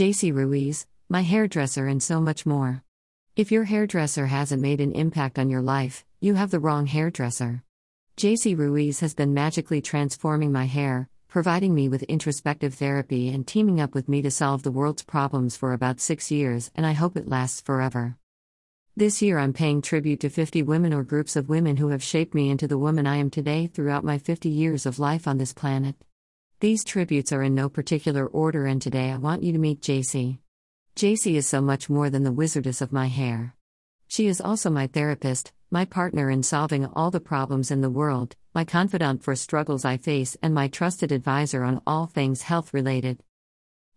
JC Ruiz, my hairdresser, and so much more. If your hairdresser hasn't made an impact on your life, you have the wrong hairdresser. JC Ruiz has been magically transforming my hair, providing me with introspective therapy and teaming up with me to solve the world's problems for about six years, and I hope it lasts forever. This year, I'm paying tribute to 50 women or groups of women who have shaped me into the woman I am today throughout my 50 years of life on this planet. These tributes are in no particular order, and today I want you to meet JC. JC is so much more than the wizardess of my hair. She is also my therapist, my partner in solving all the problems in the world, my confidant for struggles I face, and my trusted advisor on all things health related.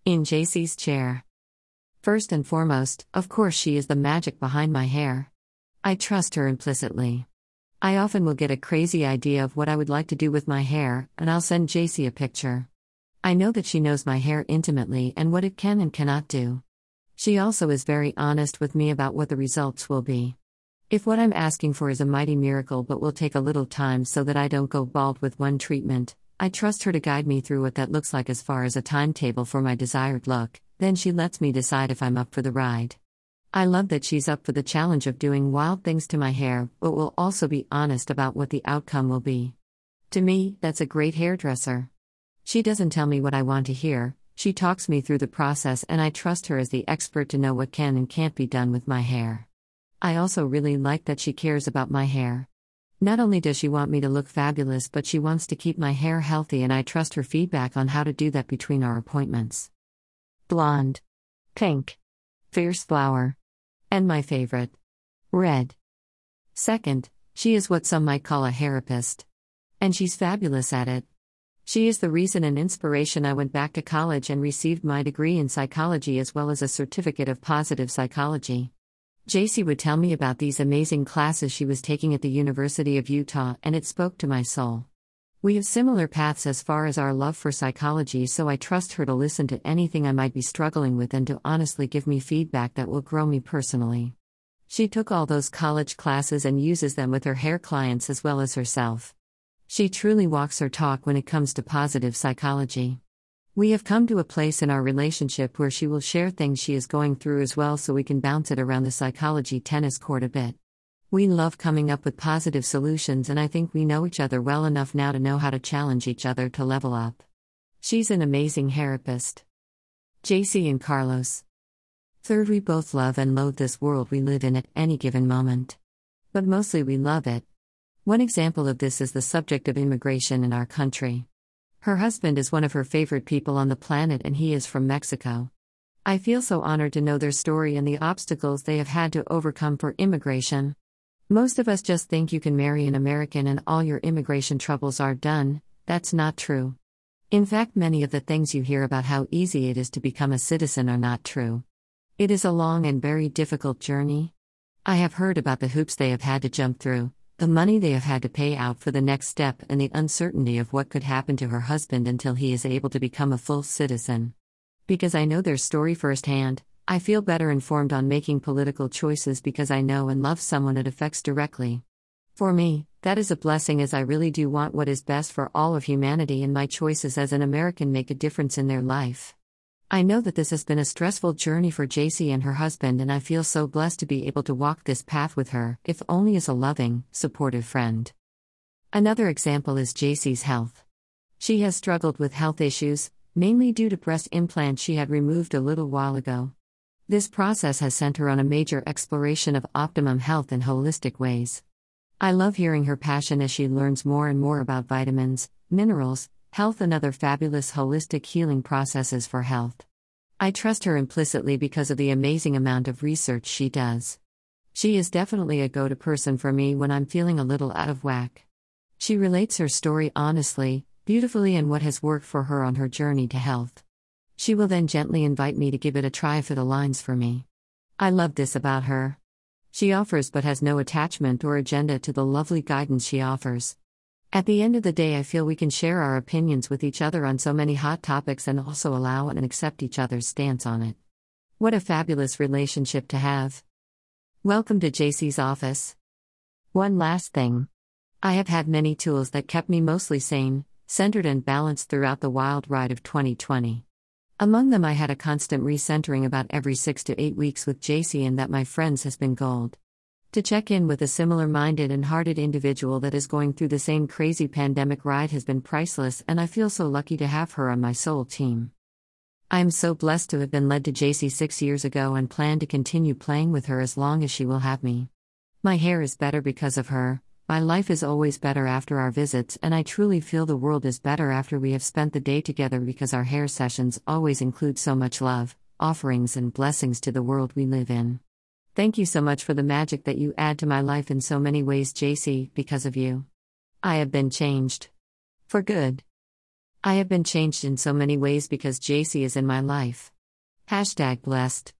In JC's chair. First and foremost, of course, she is the magic behind my hair. I trust her implicitly. I often will get a crazy idea of what I would like to do with my hair, and I'll send JC a picture. I know that she knows my hair intimately and what it can and cannot do. She also is very honest with me about what the results will be. If what I'm asking for is a mighty miracle but will take a little time so that I don't go bald with one treatment, I trust her to guide me through what that looks like as far as a timetable for my desired look, then she lets me decide if I'm up for the ride. I love that she's up for the challenge of doing wild things to my hair, but will also be honest about what the outcome will be. To me, that's a great hairdresser. She doesn't tell me what I want to hear, she talks me through the process, and I trust her as the expert to know what can and can't be done with my hair. I also really like that she cares about my hair. Not only does she want me to look fabulous, but she wants to keep my hair healthy, and I trust her feedback on how to do that between our appointments. Blonde, pink, fierce flower, and my favorite, red. Second, she is what some might call a hairapist. And she's fabulous at it. She is the reason and inspiration I went back to college and received my degree in psychology as well as a certificate of positive psychology. JC would tell me about these amazing classes she was taking at the University of Utah, and it spoke to my soul. We have similar paths as far as our love for psychology, so I trust her to listen to anything I might be struggling with and to honestly give me feedback that will grow me personally. She took all those college classes and uses them with her hair clients as well as herself. She truly walks her talk when it comes to positive psychology. We have come to a place in our relationship where she will share things she is going through as well so we can bounce it around the psychology tennis court a bit. We love coming up with positive solutions, and I think we know each other well enough now to know how to challenge each other to level up. She's an amazing therapist. JC and Carlos. Third, we both love and loathe this world we live in at any given moment. But mostly we love it. One example of this is the subject of immigration in our country. Her husband is one of her favorite people on the planet and he is from Mexico. I feel so honored to know their story and the obstacles they have had to overcome for immigration. Most of us just think you can marry an American and all your immigration troubles are done, that's not true. In fact, many of the things you hear about how easy it is to become a citizen are not true. It is a long and very difficult journey. I have heard about the hoops they have had to jump through, the money they have had to pay out for the next step, and the uncertainty of what could happen to her husband until he is able to become a full citizen. Because I know their story firsthand, I feel better informed on making political choices because I know and love someone it affects directly. For me, that is a blessing as I really do want what is best for all of humanity, and my choices as an American make a difference in their life. I know that this has been a stressful journey for JC and her husband, and I feel so blessed to be able to walk this path with her, if only as a loving, supportive friend. Another example is JC's health. She has struggled with health issues, mainly due to breast implants she had removed a little while ago. This process has sent her on a major exploration of optimum health in holistic ways. I love hearing her passion as she learns more and more about vitamins, minerals, health, and other fabulous holistic healing processes for health. I trust her implicitly because of the amazing amount of research she does. She is definitely a go to person for me when I'm feeling a little out of whack. She relates her story honestly, beautifully, and what has worked for her on her journey to health. She will then gently invite me to give it a try if it aligns for me. I love this about her. She offers but has no attachment or agenda to the lovely guidance she offers. At the end of the day, I feel we can share our opinions with each other on so many hot topics and also allow and accept each other's stance on it. What a fabulous relationship to have. Welcome to JC's office. One last thing. I have had many tools that kept me mostly sane, centered, and balanced throughout the wild ride of 2020. Among them, I had a constant recentering about every six to eight weeks with JC, and that my friends has been gold. To check in with a similar minded and hearted individual that is going through the same crazy pandemic ride has been priceless, and I feel so lucky to have her on my soul team. I am so blessed to have been led to JC six years ago and plan to continue playing with her as long as she will have me. My hair is better because of her, my life is always better after our visits, and I truly feel the world is better after we have spent the day together because our hair sessions always include so much love, offerings, and blessings to the world we live in. Thank you so much for the magic that you add to my life in so many ways, JC, because of you. I have been changed. For good. I have been changed in so many ways because JC is in my life. Hashtag blessed.